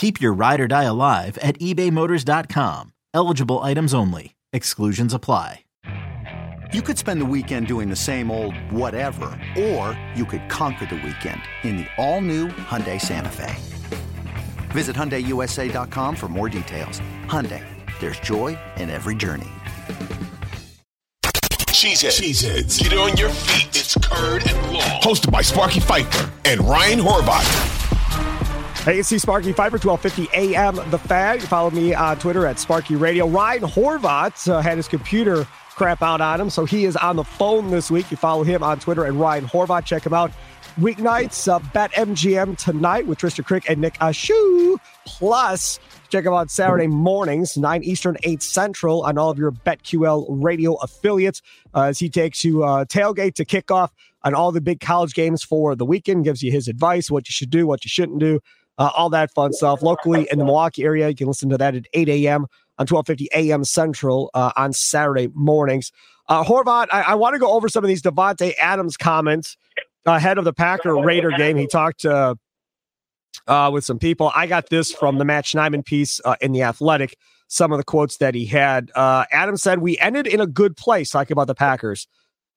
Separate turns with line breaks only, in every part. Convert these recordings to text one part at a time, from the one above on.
Keep your ride or die alive at ebaymotors.com. Eligible items only. Exclusions apply.
You could spend the weekend doing the same old whatever, or you could conquer the weekend in the all-new Hyundai Santa Fe. Visit HyundaiUSA.com for more details. Hyundai, there's joy in every journey.
Cheeseheads. Cheeseheads. Get on your feet. It's Curd and Long. Hosted by Sparky Fifer and Ryan Horvat.
Hey, it's Sparky Fifer, 1250 AM The Fan. Follow me on Twitter at Sparky Radio. Ryan Horvat uh, had his computer crap out on him, so he is on the phone this week. You follow him on Twitter at Ryan Horvat. Check him out. Weeknights, uh, Bet MGM tonight with Tristan Crick and Nick Ashooh. Plus, check him out Saturday mornings, 9 Eastern, 8 Central on all of your BetQL radio affiliates uh, as he takes you uh, tailgate to kickoff on all the big college games for the weekend, gives you his advice, what you should do, what you shouldn't do, uh, all that fun stuff. Locally in the Milwaukee area, you can listen to that at 8 a.m. on 1250 a.m. Central uh, on Saturday mornings. Uh, Horvat, I, I want to go over some of these Davante Adams comments ahead of the Packer Raider game. He talked uh, uh, with some people. I got this from the Matt Schneidman piece uh, in The Athletic, some of the quotes that he had. Uh, Adam said, We ended in a good place talking about the Packers.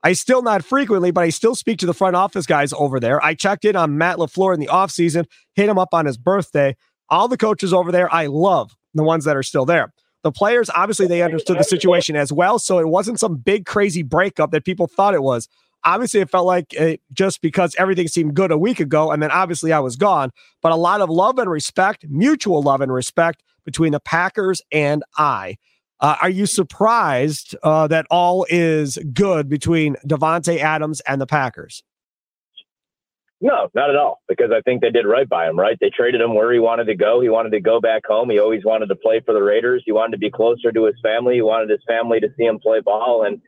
I still not frequently, but I still speak to the front office guys over there. I checked in on Matt LaFleur in the offseason, hit him up on his birthday. All the coaches over there, I love the ones that are still there. The players, obviously, they understood the situation as well. So it wasn't some big, crazy breakup that people thought it was. Obviously, it felt like it, just because everything seemed good a week ago, and then obviously I was gone. But a lot of love and respect, mutual love and respect between the Packers and I. Uh, are you surprised uh, that all is good between Davante Adams and the Packers?
No, not at all. Because I think they did right by him. Right, they traded him where he wanted to go. He wanted to go back home. He always wanted to play for the Raiders. He wanted to be closer to his family. He wanted his family to see him play ball. And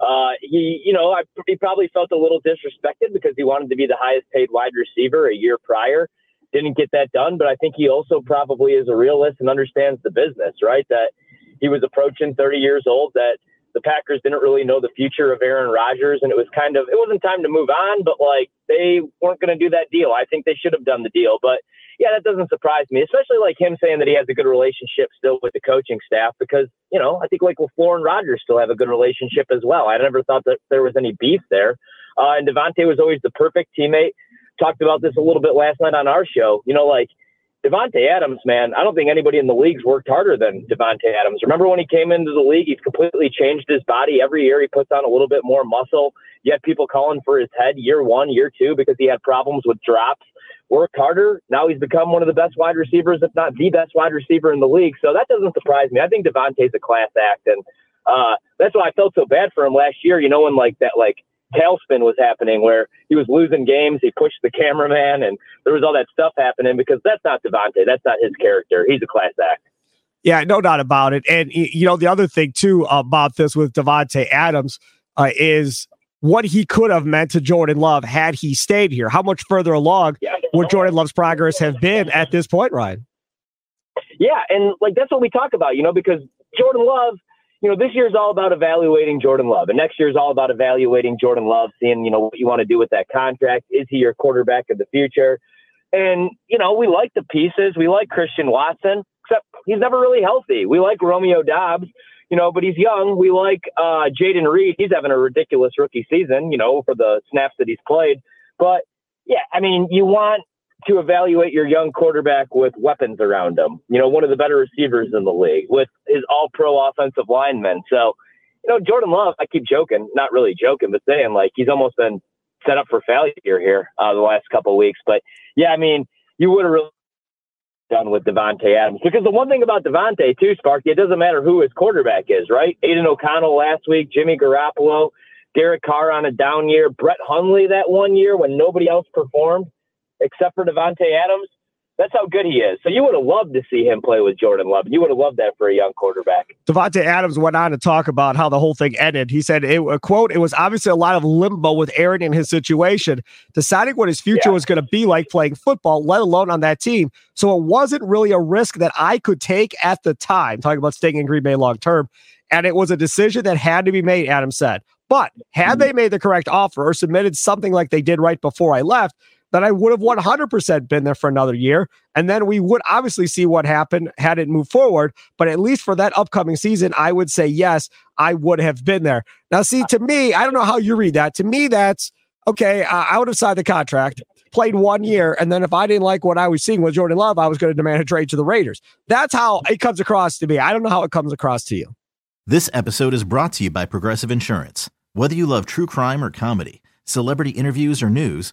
uh, he, you know, I, he probably felt a little disrespected because he wanted to be the highest paid wide receiver a year prior. Didn't get that done, but I think he also probably is a realist and understands the business. Right, that he was approaching 30 years old. That the Packers didn't really know the future of Aaron Rodgers, and it was kind of it wasn't time to move on, but like they weren't going to do that deal. I think they should have done the deal, but yeah, that doesn't surprise me, especially like him saying that he has a good relationship still with the coaching staff because you know I think like LaFleur and Rodgers still have a good relationship as well. I never thought that there was any beef there, uh, and Davante was always the perfect teammate. Talked about this a little bit last night on our show. You know, like Davante Adams, man, I don't think anybody in the league's worked harder than Davante Adams. Remember when he came into the league, he's completely changed his body. Every year he puts on a little bit more muscle. Had people calling for his head year one, year two, because he had problems with drops. Worked harder. Now he's become one of the best wide receivers, if not the best wide receiver in the league. So that doesn't surprise me. I think Davante's a class act, and uh, that's why I felt so bad for him last year. You know, when like that, like tailspin was happening where he was losing games. He pushed the cameraman and there was all that stuff happening because that's not Davante. That's not his character. He's a class act.
Yeah, no doubt about it. And, you know, the other thing, too, about this with Davante Adams uh, is what he could have meant to Jordan Love had he stayed here. How much further along yeah, would Jordan Love's progress have been at this point, Ryan?
Yeah, and like that's what we talk about, you know, because Jordan Love you know, this year is all about evaluating Jordan Love, and next year is all about evaluating Jordan Love, seeing you know what you want to do with that contract. Is he your quarterback of the future? And you know, we like the pieces. We like Christian Watson, except he's never really healthy. We like Romeo Doubs, you know, but he's young. We like uh, Jayden Reed. He's having a ridiculous rookie season, you know, for the snaps that he's played. But yeah, I mean, you want to evaluate your young quarterback with weapons around him. You know, one of the better receivers in the league with his all pro offensive linemen. So you know, Jordan Love, I keep joking, not really joking, but saying like he's almost been set up for failure here uh, the last couple of weeks. But yeah, I mean, you would have really done with Davante Adams because the one thing about Davante too, Sparky, it doesn't matter who his quarterback is, right? Aidan O'Connell last week, Jimmy Garoppolo, Derek Carr on a down year, Brett Hundley that one year when nobody else performed except for Davante Adams. That's how good he is. So you would have loved to see him play with Jordan Love. You would have loved that for a young quarterback.
Davante Adams went on to talk about how the whole thing ended. He said, it, "quote It was obviously a lot of limbo with Aaron in his situation, deciding what his future yeah. was going to be like playing football, let alone on that team. So it wasn't really a risk that I could take at the time. Talking about staying in Green Bay long term, and it was a decision that had to be made." Adam said. But had mm-hmm. they made the correct offer or submitted something like they did right before I left, that I would have 100% been there for another year. And then we would obviously see what happened had it moved forward. But at least for that upcoming season, I would say, yes, I would have been there. Now, see, to me, I don't know how you read that. To me, that's okay. I would have signed the contract, played one year. And then if I didn't like what I was seeing with Jordan Love, I was going to demand a trade to the Raiders. That's how it comes across to me. I don't know how it comes across to you.
This episode is brought to you by Progressive Insurance. Whether you love true crime or comedy, celebrity interviews or news,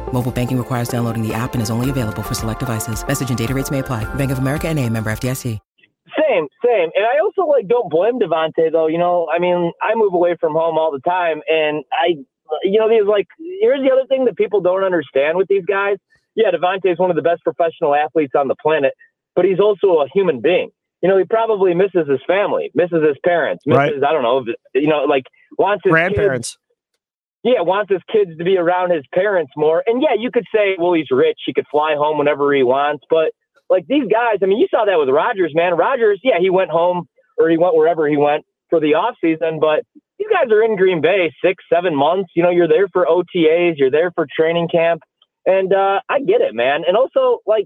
Mobile banking requires downloading the app and is only available for select devices. Message and data rates may apply. Bank of America and a member FDIC.
Same, same. And I also like don't blame Davante though. You know, I mean, I move away from home all the time and I you know, these like here's the other thing that people don't understand with these guys. Yeah, Davante is one of the best professional athletes on the planet, but he's also a human being. You know, he probably misses his family, misses his parents, misses right. I don't know, you know, like wants his
grandparents.
Kids, yeah, wants his kids to be around his parents more. And yeah, you could say, well, he's rich. He could fly home whenever he wants. But like these guys, I mean, you saw that with Rodgers, man. Rodgers, yeah, he went home or he went wherever he went for the off season. But these guys are in Green Bay six, seven months. You know, you're there for OTAs, you're there for training camp. And uh, I get it, man. And also, like,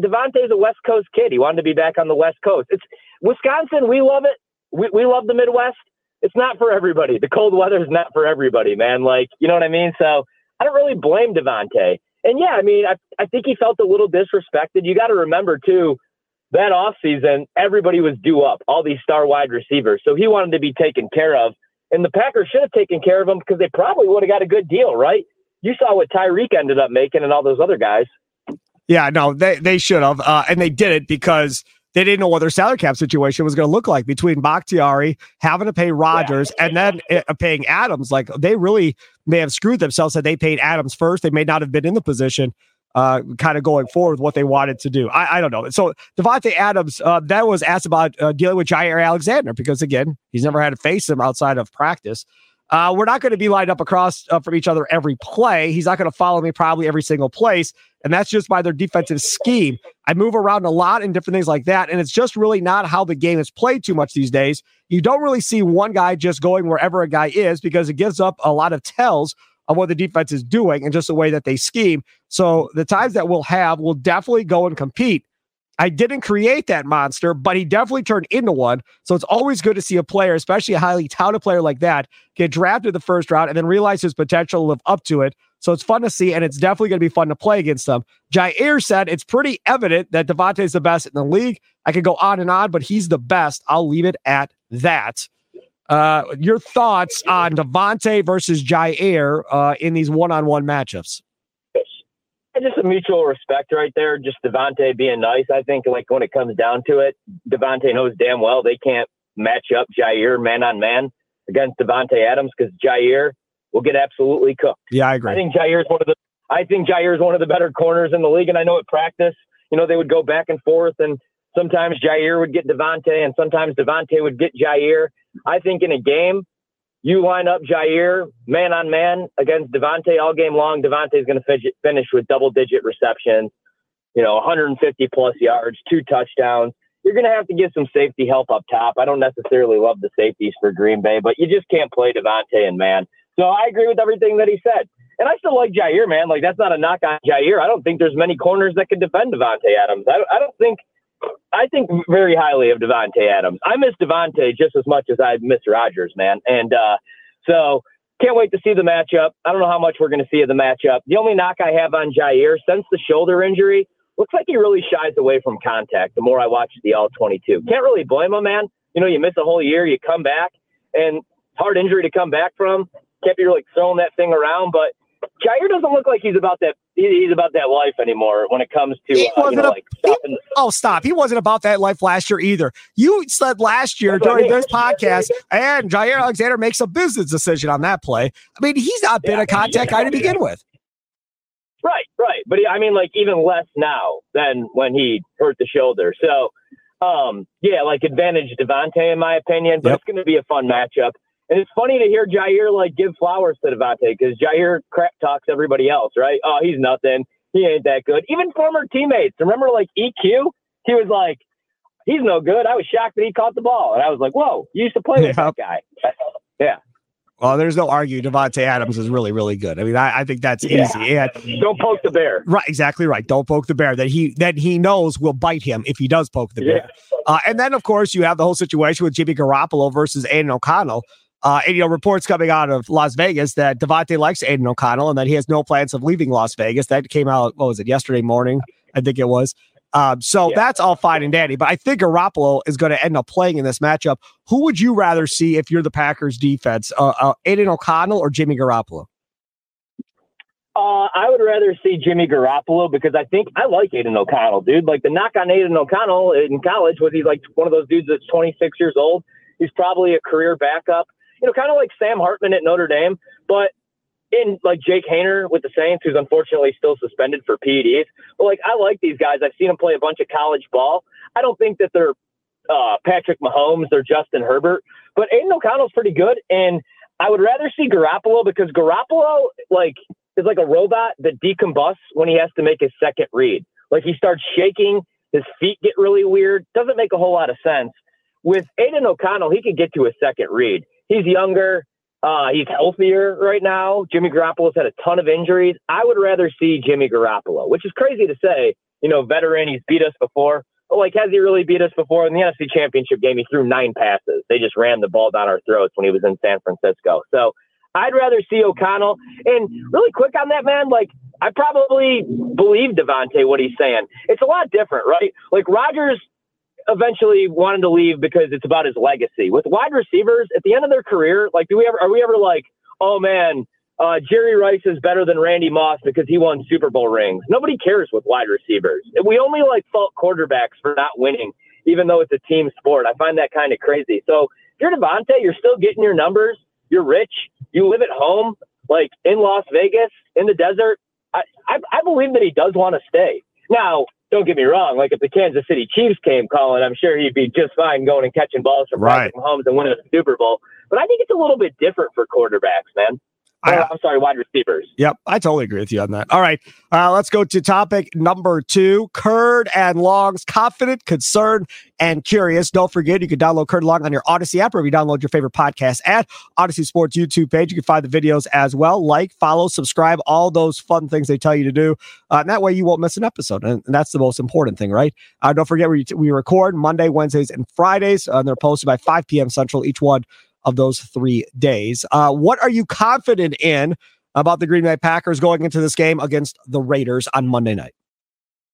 Davante's a West Coast kid. He wanted to be back on the West Coast. It's Wisconsin. We love it. We, we love the Midwest it's not for everybody. The cold weather is not for everybody, man. Like, you know what I mean? So I don't really blame Davante. And yeah, I mean, I, I think he felt a little disrespected. You got to remember too, that offseason, everybody was due up, all these star wide receivers. So he wanted to be taken care of. And the Packers should have taken care of him because they probably would have got a good deal, right? You saw what Tyreek ended up making and all those other guys.
Yeah, no, they, they should have. Uh, and they did it because – they didn't know what their salary cap situation was going to look like between Bakhtiari having to pay Rodgers yeah. and then uh, paying Adams. Like they really may have screwed themselves that they paid Adams first. They may not have been in the position uh, kind of going forward with what they wanted to do. I, I don't know. So Davante Adams, uh, that was asked about uh, dealing with Jaire Alexander because again, he's never had to face him outside of practice. Uh, we're not going to be lined up across uh, from each other every play. He's not going to follow me probably every single place. And that's just by their defensive scheme. I move around a lot and different things like that. And it's just really not how the game is played too much these days. You don't really see one guy just going wherever a guy is because it gives up a lot of tells of what the defense is doing and just the way that they scheme. So the times that we'll have, we'll definitely go and compete. I didn't create that monster, but he definitely turned into one. So it's always good to see a player, especially a highly touted player like that, get drafted the first round and then realize his potential, live up to it. So it's fun to see, and it's definitely going to be fun to play against them. Jaire said it's pretty evident that Davante is the best in the league. I could go on and on, but he's the best. I'll leave it at that. Uh, your thoughts on Davante versus Jaire uh, in these one-on-one matchups?
Just a mutual respect right there. Just Davante being nice. I think like when it comes down to it, Davante knows damn well they can't match up Jaire man on man against Davante Adams because Jaire will get absolutely cooked.
Yeah, I agree.
I think Jaire is one of the I think Jaire is one of the better corners in the league, and I know at practice, you know, they would go back and forth and sometimes Jaire would get Davante and sometimes Davante would get Jaire. I think in a game, you line up Jaire man on man against Davante all game long. Davante is going to finish with double digit receptions, you know, 150 plus yards, two touchdowns. You're going to have to get some safety help up top. I don't necessarily love the safeties for Green Bay, but you just can't play Davante and man. So I agree with everything that he said. And I still like Jaire, man. Like that's not a knock on Jaire. I don't think there's many corners that can defend Davante Adams. I, I don't think. I think very highly of Davante Adams. I miss Davante just as much as I miss Rodgers, man. And uh, so can't wait to see the matchup. I don't know how much we're going to see of the matchup. The only knock I have on Jaire since the shoulder injury looks like he really shies away from contact. The more I watch the all 22, can't really blame him, man. You know, you miss a whole year, you come back, and hard injury to come back from. Can't be like throwing that thing around, but Jaire doesn't look like he's about that. He's about that life anymore when it comes to uh, you know, a, like
he, oh stop. He wasn't about that life last year either. You said last year during this podcast, and Jaire Alexander makes a business decision on that play. I mean, he's not been yeah, a contact guy to begin with.
Right, right. But he, I mean, like even less now than when he hurt the shoulder. So, um, yeah, like advantage Davante in my opinion. But yep. it's going to be a fun matchup. And it's funny to hear Jaire like give flowers to Davante because Jaire crap talks everybody else, right? Oh, he's nothing. He ain't that good. Even former teammates. Remember, like EQ, he was like, he's no good. I was shocked that he caught the ball, and I was like, whoa, you used to play with that guy. Yeah.
Well, there's no arguing. Davante Adams is really, really good. I mean, I, I think that's yeah. easy. And,
Don't poke the bear.
Right, exactly right. Don't poke the bear that he that he knows will bite him if he does poke the bear. Yeah. Uh, and then, of course, you have the whole situation with Jimmy Garoppolo versus Aidan O'Connell. Uh, and, you know, reports coming out of Las Vegas that Davante likes Aidan O'Connell and that he has no plans of leaving Las Vegas. That came out, what was it, yesterday morning? I think it was. Um, so yeah. that's all fine and dandy. But I think Garoppolo is going to end up playing in this matchup. Who would you rather see if you're the Packers defense, uh, uh, Aidan O'Connell or Jimmy Garoppolo?
Uh, I would rather see Jimmy Garoppolo because I think I like Aidan O'Connell, dude. Like the knock on Aidan O'Connell in college was he's like one of those dudes that's 26 years old. He's probably a career backup you know, kind of like Sam Hartman at Notre Dame, but in like Jake Haener with the Saints, who's unfortunately still suspended for PEDs. But like, I like these guys. I've seen them play a bunch of college ball. I don't think that they're uh, Patrick Mahomes or Justin Herbert, but Aidan O'Connell's pretty good. And I would rather see Garoppolo because Garoppolo like is like a robot that decombusts when he has to make his second read. Like he starts shaking, his feet get really weird. Doesn't make a whole lot of sense. With Aidan O'Connell, he could get to a second read. He's younger. Uh, he's healthier right now. Jimmy Garoppolo's had a ton of injuries. I would rather see Jimmy Garoppolo, which is crazy to say. You know, veteran, he's beat us before. But like, has he really beat us before? In the NFC Championship game, he threw nine passes. They just ran the ball down our throats when he was in San Francisco. So I'd rather see O'Connell. And really quick on that, man, like, I probably believe Davante what he's saying. It's a lot different, right? Like Rodgers eventually wanted to leave because it's about his legacy. With wide receivers, at the end of their career, like, do we ever are we ever like, oh man, uh, Jerry Rice is better than Randy Moss because he won Super Bowl rings? Nobody cares with wide receivers. We only like fault quarterbacks for not winning, even though it's a team sport. I find that kind of crazy. So if you're Davante, you're still getting your numbers. You're rich. You live at home, like in Las Vegas, in the desert. I, I, I believe that he does want to stay. Now, don't get me wrong. Like if the Kansas City Chiefs came calling, I'm sure he'd be just fine going and catching balls from right. Patrick Mahomes and winning a Super Bowl. But I think it's a little bit different for quarterbacks, man. I, am sorry, wide receivers.
Yep, I totally agree with you on that. All right, uh, let's go to topic number two: Curd and Long's confident, concerned, and curious. Don't forget, you can download Curd Long on your Audacy app, or if you download your favorite podcast at Audacy Sports YouTube page, you can find the videos as well. Like, follow, subscribe, all those fun things they tell you to do. Uh, and that way, you won't miss an episode, and, and that's the most important thing, right? Uh, don't forget, we, we record Monday, Wednesdays, and Fridays, and they're posted by 5 p.m. Central each one of those three days. Uh, what are you confident in about the Green Bay Packers going into this game against the Raiders on Monday night?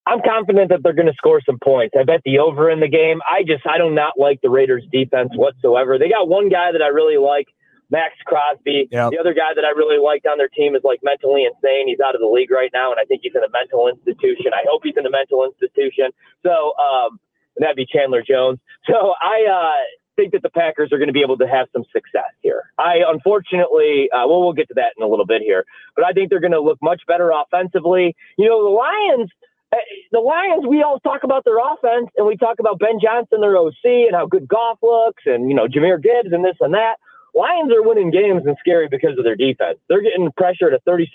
I'm confident that they're going to score some points. I bet the over in the game. I just I do not like the Raiders defense whatsoever. They got one guy that I really like, Maxx Crosby. Yep. The other guy that I really liked on their team is like mentally insane. He's out of the league right now, and I think he's in a mental institution. I hope he's in a mental institution. So um, that'd be Chandler Jones. So I uh, think that the Packers are going to be able to have some success here. I unfortunately, uh, well, we'll get to that in a little bit here, but I think they're going to look much better offensively. You know, the Lions, the Lions, we all talk about their offense and we talk about Ben Johnson, their OC, and how good Goff looks, and you know Jahmyr Gibbs and this and that. Lions are winning games and scary because of their defense. They're getting pressure at a 36%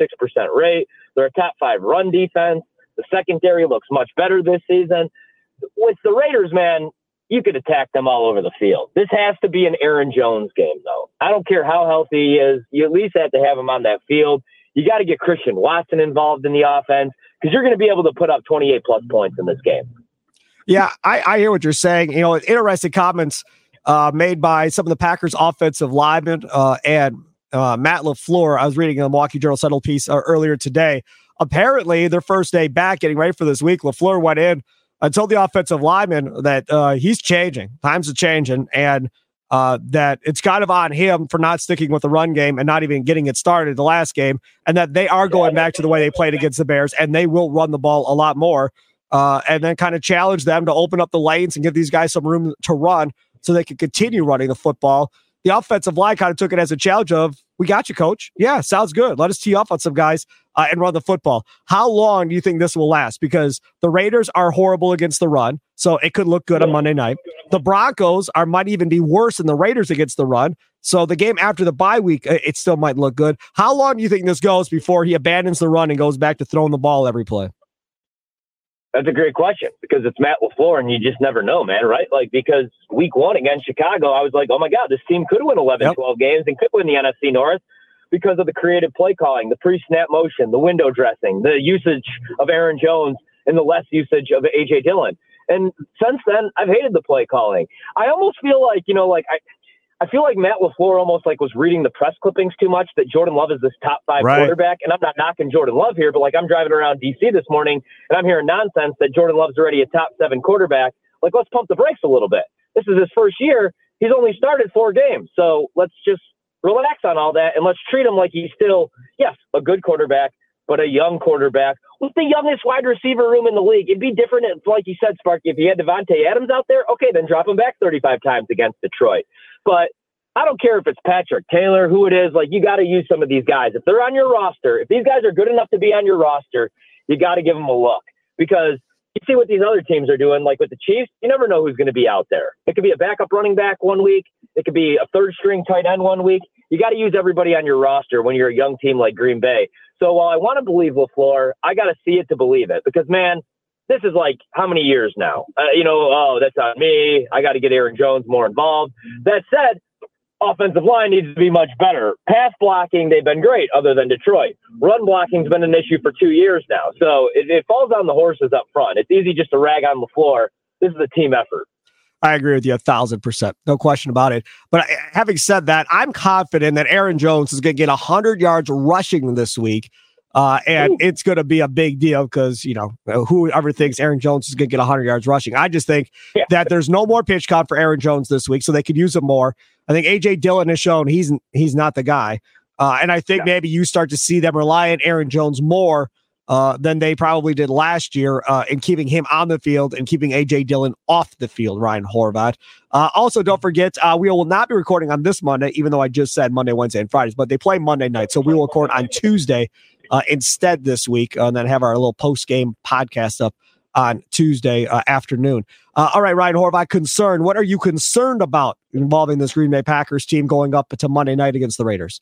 rate. They're a top five run defense. The secondary looks much better this season. With the Raiders, man, you could attack them all over the field. This has to be an Aaron Jones game, though. I don't care how healthy he is. You at least have to have him on that field. You got to get Christian Watson involved in the offense because you're going to be able to put up 28 plus points in this game.
Yeah, I, I hear what you're saying. You know, interesting comments uh, made by some of the Packers offensive linemen uh, and uh, Matt LaFleur. I was reading a Milwaukee Journal Sentinel piece uh, earlier today. Apparently, their first day back, getting ready for this week, LaFleur went in and told the offensive lineman that uh, he's changing. Times are changing, and uh, that it's kind of on him for not sticking with the run game and not even getting it started the last game, and that they are going back to the way they played against the Bears, and they will run the ball a lot more. Uh, and then kind of challenge them to open up the lanes and give these guys some room to run so they can continue running the football. The offensive line kind of took it as a challenge of, we got you, coach. Yeah, sounds good. Let us tee off on some guys uh, and run the football. How long do you think this will last? Because the Raiders are horrible against the run, so it could look good on Monday night. The Broncos are might even be worse than the Raiders against the run. So the game after the bye week, uh, it still might look good. How long do you think this goes before he abandons the run and goes back to throwing the ball every play?
That's a great question because it's Matt LaFleur and you just never know, man, right? Like, because week one against Chicago, I was like, oh my God, this team could win 11, yep. 12 games and could win the NFC North because of the creative play calling, the pre snap motion, the window dressing, the usage of Aaron Jones, and the less usage of A.J. Dillon. And since then, I've hated the play calling. I almost feel like, you know, like I, I feel like Matt LaFleur almost like was reading the press clippings too much that Jordan Love is this top five right. quarterback. And I'm not knocking Jordan Love here, but like I'm driving around DC this morning and I'm hearing nonsense that Jordan Love's already a top seven quarterback. Like, let's pump the brakes a little bit. This is his first year. He's only started four games. So let's just relax on all that and let's treat him like he's still, yes, a good quarterback, but a young quarterback with the youngest wide receiver room in the league. It'd be different, if, like you said, Sparky, if you had Davante Adams out there, okay, then drop him back 35 times against Detroit. But I don't care if it's Patrick Taylor, who it is, like you got to use some of these guys. If they're on your roster, if these guys are good enough to be on your roster, you got to give them a look because you see what these other teams are doing, like with the Chiefs, you never know who's going to be out there. It could be a backup running back one week, it could be a third string tight end one week. You got to use everybody on your roster when you're a young team like Green Bay. So while I want to believe LaFleur, I got to see it to believe it because, man, this is like how many years now? Uh, you know, oh, that's on me. I got to get Aaron Jones more involved. That said, offensive line needs to be much better. Pass blocking, they've been great, other than Detroit. Run blocking's been an issue for two years now. So it, it falls on the horses up front. It's easy just to rag on floor. This is a team effort.
I agree with you a thousand percent. No question about it. But having said that, I'm confident that Aaron Jones is going to get 100 yards rushing this week. Uh, and Ooh. it's going to be a big deal because, you know, whoever thinks Aaron Jones is going to get 100 yards rushing. I just think yeah. that there's no more pitch count for Aaron Jones this week, so they could use him more. I think AJ Dillon has shown he's he's not the guy. Uh, and I think yeah. maybe you start to see them rely on Aaron Jones more uh, than they probably did last year uh, in keeping him on the field and keeping AJ Dillon off the field, Ryan Horvat. Uh, also, don't forget, uh, we will not be recording on this Monday, even though I just said Monday, Wednesday, and Fridays, but they play Monday night. So we will record on Tuesday uh, instead this week and then have our little post game podcast up on Tuesday afternoon. All right, Ryan Horvat, concerned. What are you concerned about involving this Green Bay Packers team going up to Monday night against the Raiders?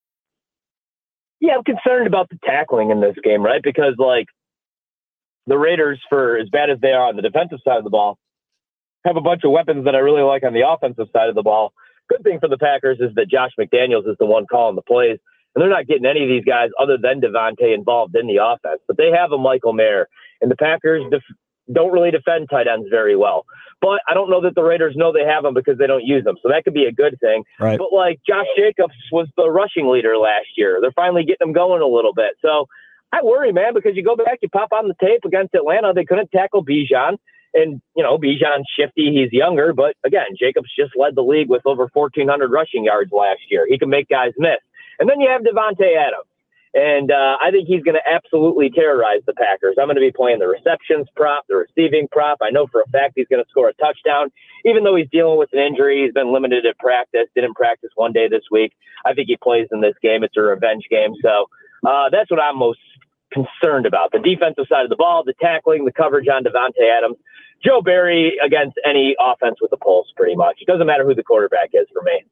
Yeah, I'm concerned about the tackling in this game, right? Because like the Raiders, for as bad as they are on the defensive side of the ball, have a bunch of weapons that I really like on the offensive side of the ball. Good thing for the Packers is that Josh McDaniels is the one calling the plays, and they're not getting any of these guys other than Davante involved in the offense. But they have a Michael Mayer, and the Packers def- don't really defend tight ends very well. But I don't know that the Raiders know they have them because they don't use them. So that could be a good thing.
Right.
But like Josh Jacobs was the rushing leader last year. They're finally getting them going a little bit. So I worry, man, because you go back, you pop on the tape against Atlanta, they couldn't tackle Bijan. And, you know, Bijan's shifty. He's younger. But again, Jacobs just led the league with over 1,400 rushing yards last year. He can make guys miss. And then you have Davante Adams. And uh, I think he's going to absolutely terrorize the Packers. I'm going to be playing the receptions prop, the receiving prop. I know for a fact he's going to score a touchdown, even though he's dealing with an injury. He's been limited at practice, didn't practice one day this week. I think he plays in this game. It's a revenge game. So uh, that's what I'm most concerned about the defensive side of the ball, the tackling, the coverage on Davante Adams. Joe Barry against any offense with a pulse, pretty much. It doesn't matter who the quarterback is for me.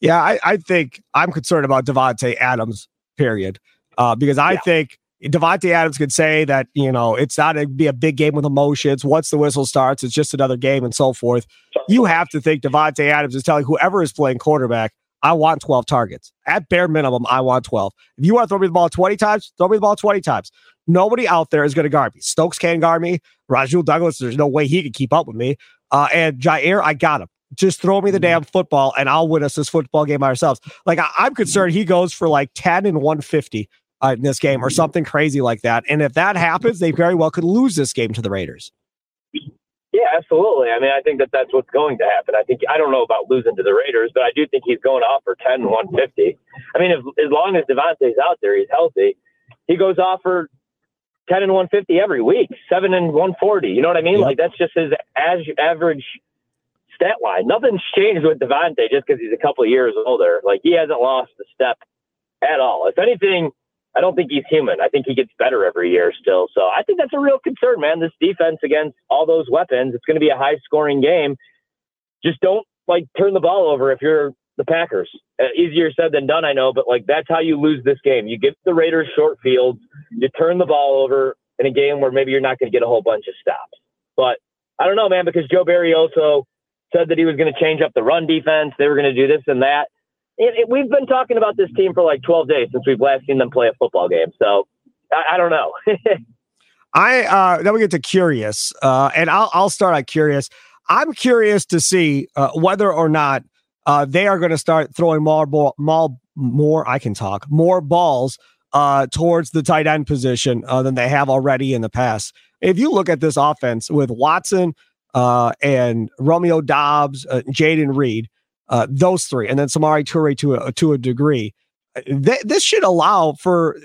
Yeah, I, I think I'm concerned about Davante Adams, period. Uh, because I yeah. think Davante Adams could say that, you know, it's not to be a big game with emotions. Once the whistle starts, it's just another game and so forth. You have to think Davante Adams is telling whoever is playing quarterback, I want 12 targets. At bare minimum, I want 12. If you want to throw me the ball 20 times, throw me the ball 20 times. Nobody out there is going to guard me. Stokes can't guard me. Rasul Douglas, there's no way he can keep up with me. Uh, and Jaire, I got him. Just throw me the mm-hmm. damn football and I'll win us this football game ourselves. Like, I, am mm-hmm. concerned he goes for like 10 and 150 uh, in this game or mm-hmm. something crazy like that. And if that happens, they very well could lose this game to the Raiders.
Yeah, absolutely. I mean, I think that that's what's going to happen. I think I don't know about losing to the Raiders, but I do think he's going off for 10 and 150. I mean, if, as long as Davante's out there, he's healthy. He goes off for 10 and 150 every week, 7 and 140. You know what I mean? Yep. Like that's just his as average stat line. Nothing's changed with Davante just because he's a couple years older. Like he hasn't lost a step at all. If anything, I don't think he's human. I think he gets better every year still. So I think that's a real concern, man. This defense against all those weapons, it's going to be a high scoring game. Just don't like turn the ball over if you're the Packers. Uh, easier said than done, I know, but like that's how you lose this game. You give the Raiders short fields, you turn the ball over in a game where maybe you're not going to get a whole bunch of stops. But I don't know, man, because Joe Barry also said that he was going to change up the run defense. They were going to do this and that it, it, we've been talking about this team for like 12 days since we've last seen them play a football game. So I, I don't know.
I uh, then we get to curious, uh, and I'll I'll start at curious. I'm curious to see uh, whether or not uh, they are going to start throwing more ball, more more. I can talk more balls uh, towards the tight end position uh, than they have already in the past. If you look at this offense with Watson uh, and Romeo Doubs, uh, Jayden Reed, uh, those three, and then Samori Toure to a to a degree. Th- this should allow for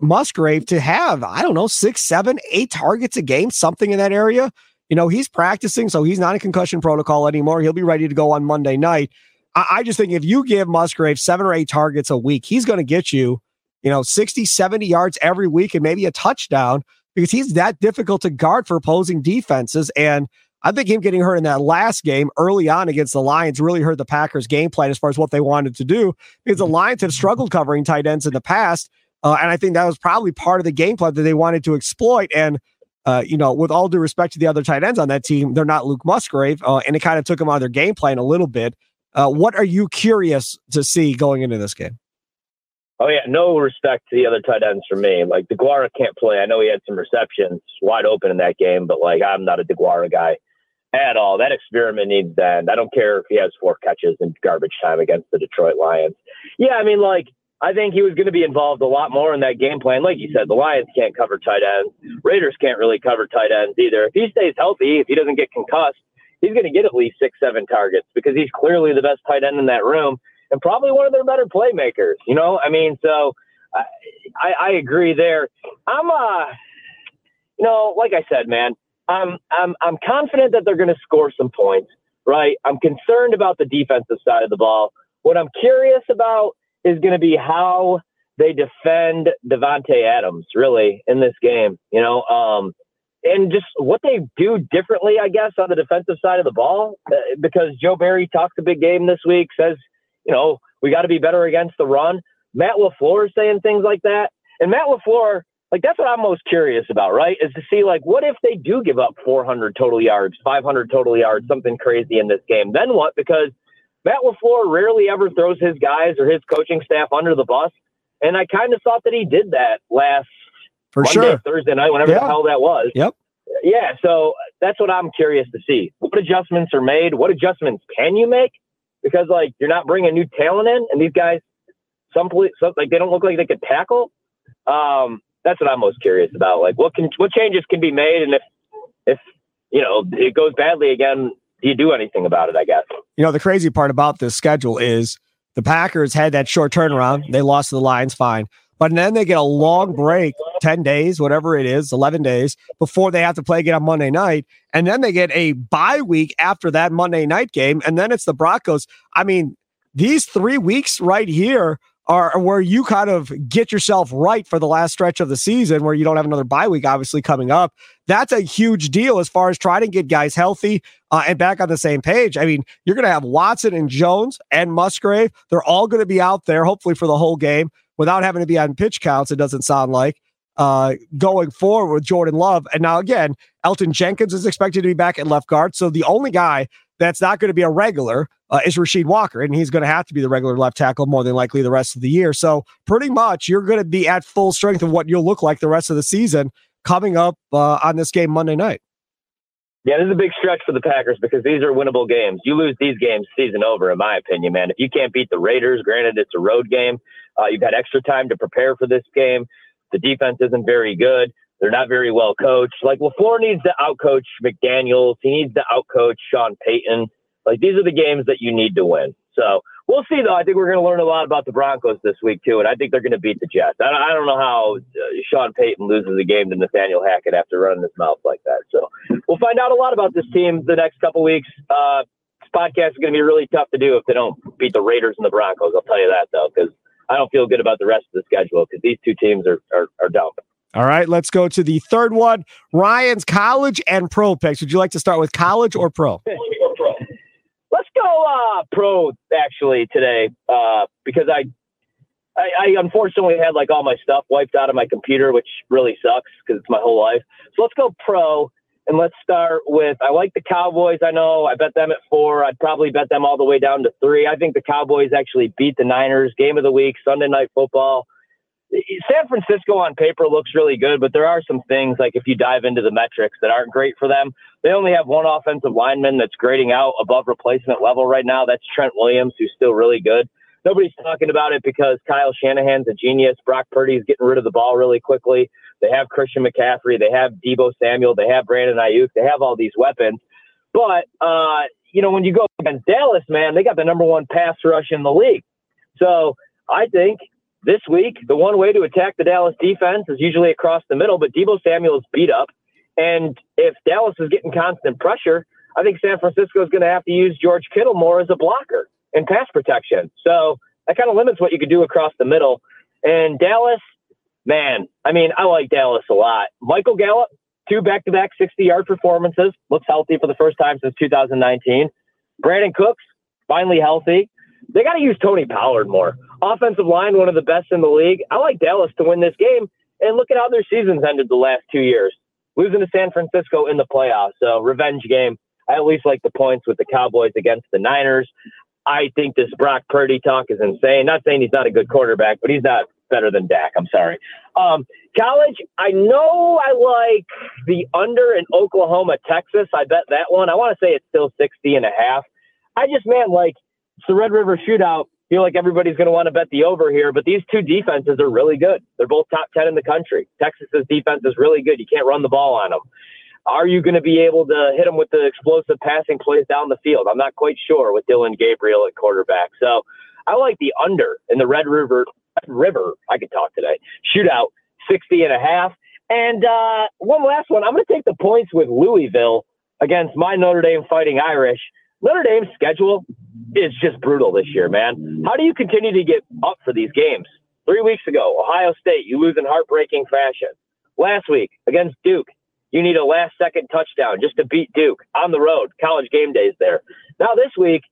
Musgrave to have I don't know six, seven, eight targets a game, something in that area. You know, he's practicing, so he's not in concussion protocol anymore. He'll be ready to go on Monday night. I, I just think if you give Musgrave seven or eight targets a week, he's going to get you, you know, 60, 70 yards every week and maybe a touchdown because he's that difficult to guard for opposing defenses. And I think him getting hurt in that last game early on against the Lions really hurt the Packers' game plan as far as what they wanted to do because the Lions have struggled covering tight ends in the past. Uh, and I think that was probably part of the game plan that they wanted to exploit. And, uh, you know, with all due respect to the other tight ends on that team, they're not Luke Musgrave. Uh, and it kind of took them out of their game plan a little bit. Uh, what are you curious to see going into this game?
Oh yeah, no respect to the other tight ends for me. Like DeGuara can't play. I know he had some receptions wide open in that game, but like I'm not a DeGuara guy at all. That experiment needs to end. I don't care if he has four catches in garbage time against the Detroit Lions. Yeah, I mean, like, I think he was going to be involved a lot more in that game plan. Like you said, the Lions can't cover tight ends. Raiders can't really cover tight ends either. If he stays healthy, if he doesn't get concussed, he's going to get at least six, seven targets because he's clearly the best tight end in that room and probably one of their better playmakers. You know, I mean, so I, I, I agree there. I'm, uh, you know, like I said, man, I'm I'm I'm confident that they're going to score some points, right? I'm concerned about the defensive side of the ball. What I'm curious about is going to be how they defend Davante Adams, really, in this game. You know, um, and just what they do differently, I guess, on the defensive side of the ball. Uh, because Joe Barry talks a big game this week, says, you know, we got to be better against the run. Matt LaFleur is saying things like that, and Matt LaFleur like that's what I'm most curious about, right? Is to see like what if they do give up 400 total yards, 500 total yards, something crazy in this game? Then what? Because Matt LaFleur rarely ever throws his guys or his coaching staff under the bus, and I kind of thought that he did that last
for
Monday,
sure
Thursday night, whenever yeah. the hell that was.
Yep.
Yeah, so that's what I'm curious to see. What adjustments are made? What adjustments can you make? Because like you're not bringing new talent in, and these guys, some, some like they don't look like they could tackle. Um, That's what I'm most curious about. Like, what can what changes can be made, and if if you know it goes badly again, do you do anything about it? I guess.
You know, the crazy part about this schedule is the Packers had that short turnaround. They lost to the Lions, fine. But then they get a long break, 10 days, whatever it is, 11 days before they have to play again on Monday night. And then they get a bye week after that Monday night game. And then it's the Broncos. I mean, these three weeks right here are where you kind of get yourself right for the last stretch of the season where you don't have another bye week obviously coming up. That's a huge deal as far as trying to get guys healthy uh, and back on the same page. I mean you're going to have watson and jones and musgrave. They're all going to be out there hopefully for the whole game without having to be on pitch counts it doesn't sound like uh, going forward with jordan love. And now again Elgton jenkins is expected to be back at left guard. So the only guy that's not going to be a regular uh, is Rasheed Walker, and he's going to have to be the regular left tackle more than likely the rest of the year. So pretty much you're going to be at full strength of what you'll look like the rest of the season coming up uh, on this game Monday night.
Yeah, this is a big stretch for the Packers because these are winnable games. You lose these games, season over, in my opinion, man. If you can't beat the Raiders, granted it's a road game, uh, you've had extra time to prepare for this game. The defense isn't very good. They're not very well coached. Like LaFleur needs to outcoach McDaniels. He needs to outcoach Sean Payton. Like these are the games that you need to win. So we'll see, though. I think we're going to learn a lot about the Broncos this week too, and I think they're going to beat the Jets. I, I don't know how uh, Sean Payton loses a game to Nathaniel Hackett after running his mouth like that. So we'll find out a lot about this team the next couple weeks. Uh, this podcast is going to be really tough to do if they don't beat the Raiders and the Broncos. I'll tell you that though, because I don't feel good about the rest of the schedule because these two teams are are, are dumb.
All right, let's go to the third one. Ryan's college and pro picks. Would you like to start with college or pro?
Let's go uh, pro actually today uh, because I, I, I unfortunately had like all my stuff wiped out of my computer, which really sucks because it's my whole life. So let's go pro and let's start with I like the Cowboys. I know I bet them at four. I'd probably bet them all the way down to three. I think the Cowboys actually beat the Niners. Game of the week, Sunday night football. San Francisco on paper looks really good, but there are some things like if you dive into the metrics that aren't great for them. They only have one offensive lineman that's grading out above replacement level right now. That's Trent Williams, who's still really good. Nobody's talking about it because Kyle Shanahan's a genius. Brock Purdy's getting rid of the ball really quickly. They have Christian McCaffrey. They have Deebo Samuel. They have Brandon Aiyuk. They have all these weapons. But, uh, you know, when you go against Dallas, man, they got the number one pass rush in the league. So I think this week, the one way to attack the Dallas defense is usually across the middle, but Deebo Samuel is beat up. And if Dallas is getting constant pressure, I think San Francisco is going to have to use George Kittle more as a blocker and pass protection. So that kind of limits what you could do across the middle. And Dallas, man, I mean, I like Dallas a lot. Michael Gallup, two back to back 60 yard performances, looks healthy for the first time since 2019. Brandin Cooks, finally healthy. They got to use Tony Pollard more. Offensive line, one of the best in the league. I like Dallas to win this game. And look at how their seasons ended the last two years, losing to San Francisco in the playoffs. So revenge game. I at least like the points with the Cowboys against the Niners. I think this Brock Purdy talk is insane. Not saying he's not a good quarterback, but he's not better than Dak. I'm sorry. Um, college, I know I like the under in Oklahoma, Texas. I bet that one. I want to say it's still 60 and a half. I just, man, like it's the Red River Shootout. Feel like everybody's going to want to bet the over here, but these two defenses are really good. They're both top 10 in the country. Texas's defense is really good. You can't run the ball on them. Are you going to be able to hit them with the explosive passing plays down the field? I'm not quite sure with Dillon Gabriel at quarterback. So I like the under in the Red River River. I could talk today. Shootout 60 and a half. And uh, one last one. I'm going to take the points with Louisville against my Notre Dame Fighting Irish. Notre Dame's schedule is just brutal this year, man. How do you continue to get up for these games? Three weeks ago, Ohio State, you lose in heartbreaking fashion. Last week against Duke, you need a last second touchdown just to beat Duke on the road. College game days there. Now this week,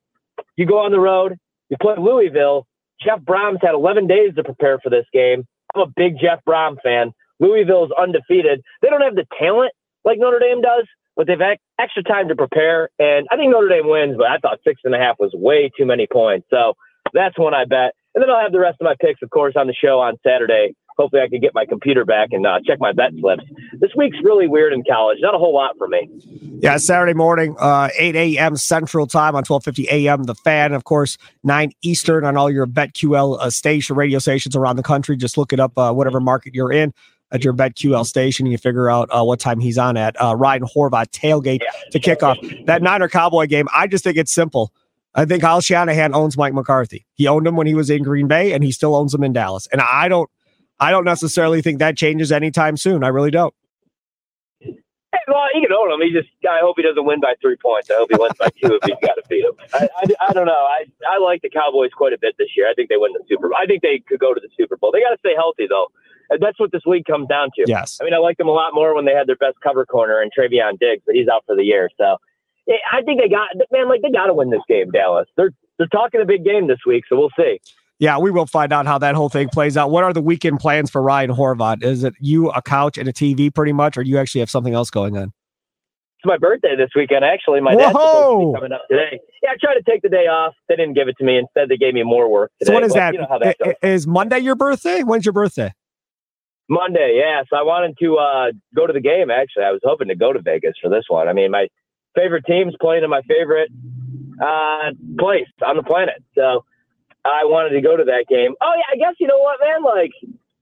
you go on the road, you play Louisville. Jeff Brohm's had 11 days to prepare for this game. I'm a big Jeff Brohm fan. Louisville is undefeated. They don't have the talent like Notre Dame does, but they've had extra time to prepare. And I think Notre Dame wins, but I thought six and a half was way too many points. So that's one I bet. And then I'll have the rest of my picks, of course, on the show on Saturday. Hopefully, I can get my computer back and uh, check my bet slips. This week's really weird in college. Not a whole lot for me.
Yeah, Saturday morning, uh, 8 a.m. Central Time on 12:50 a.m. The Fan, of course, 9 Eastern on all your BetQL uh, station radio stations around the country. Just look it up, uh, whatever market you're in. At your BetQL station. You figure out uh, what time he's on at. Uh, Ryan Horvat tailgate yeah. to kick off that Niner Cowboy game. I just think it's simple. I think Kyle Shanahan owns Mike McCarthy. He owned him when he was in Green Bay, and he still owns him in Dallas. And I don't, I don't necessarily think that changes anytime soon. I really don't.
Hey, well, he can own him. He just, I hope he doesn't win by three points. I hope he wins by two if he's got to beat him. I, I, I, don't know. I, I like the Cowboys quite a bit this year. I think they win the Super Bowl. I think they could go to the Super Bowl. They got to stay healthy though. That's what this league comes down to.
Yes.
I mean, I like them a lot more when they had their best cover corner and Trevon Diggs, but he's out for the year. So I think they got man, like they got to win this game, Dallas. They're they're talking a big game this week, so we'll see.
Yeah, we will find out how that whole thing plays out. What are the weekend plans for Ryan Horvat? Is it you, a couch, and a TV, pretty much, or do you actually have something else going on?
It's my birthday this weekend. Actually, my dad's coming up today. Yeah, I tried to take the day off. They didn't give it to me. Instead, they gave me more work today.
So what is that? You know that is Monday your birthday? When's your birthday?
Monday, yeah. So I wanted to uh, go to the game. Actually, I was hoping to go to Vegas for this one. I mean, my favorite team's playing in my favorite uh, place on the planet. So I wanted to go to that game. Oh yeah, I guess you know what, man? Like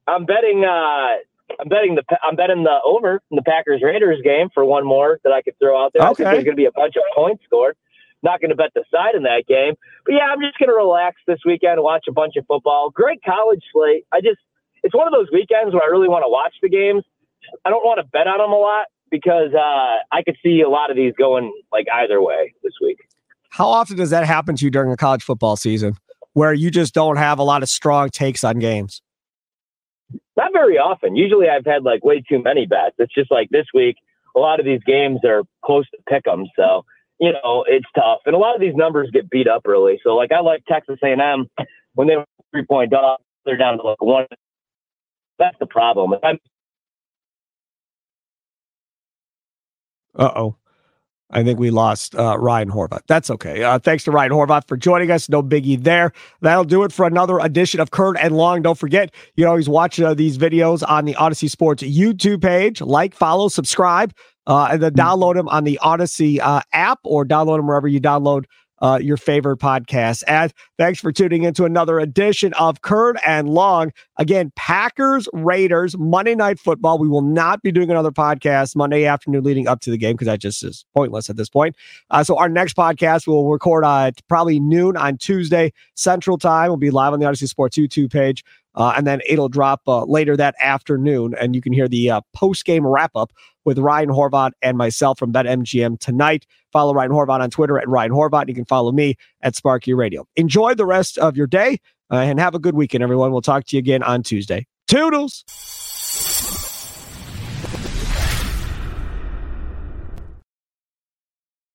I'm betting. Uh, I'm betting the I'm betting the over in the Packers Raiders game for one more that I could throw out there. Okay. There's going to be a bunch of points scored. Not going to bet the side in that game, but yeah, I'm just going to relax this weekend and watch a bunch of football. Great college slate. I just it's one of those weekends where I really want to watch the games. I don't want to bet on them a lot because uh, I could see a lot of these going like either way this week.
How often does that happen to you during a college football season where you just don't have a lot of strong takes on games?
Not very often. Usually I've had like way too many bets. It's just like this week, a lot of these games are close to pick them. So, you know, it's tough. And a lot of these numbers get beat up early. So like I like Texas A&M when they were three point dog, they're down to like one. That's the problem.
Uh oh. I think we lost uh, Ryan Horvat. That's okay. Uh, thanks to Ryan Horvat for joining us. No biggie there. That'll do it for another edition of Curd and Long. Don't forget, you can always watch uh, these videos on the Audacy Sports YouTube page. Like, follow, subscribe, uh, and then download them on the Audacy uh, app or download them wherever you download uh, your favorite podcast. And thanks for tuning into another edition of Curd and Long. Again, Packers Raiders Monday Night Football. We will not be doing another podcast Monday afternoon leading up to the game because that just is pointless at this point. Uh, so our next podcast we'll record uh, probably noon on Tuesday Central Time. We'll be live on the Audacy Sports YouTube page. Uh, and then it'll drop uh, later that afternoon, and you can hear the uh, post game wrap up with Ryan Horvat and myself from BetMGM tonight. Follow Ryan Horvat on Twitter at Ryan Horvat. You can follow me at Sparky Radio. Enjoy the rest of your day uh, and have a good weekend, everyone. We'll talk to you again on Tuesday. Toodles.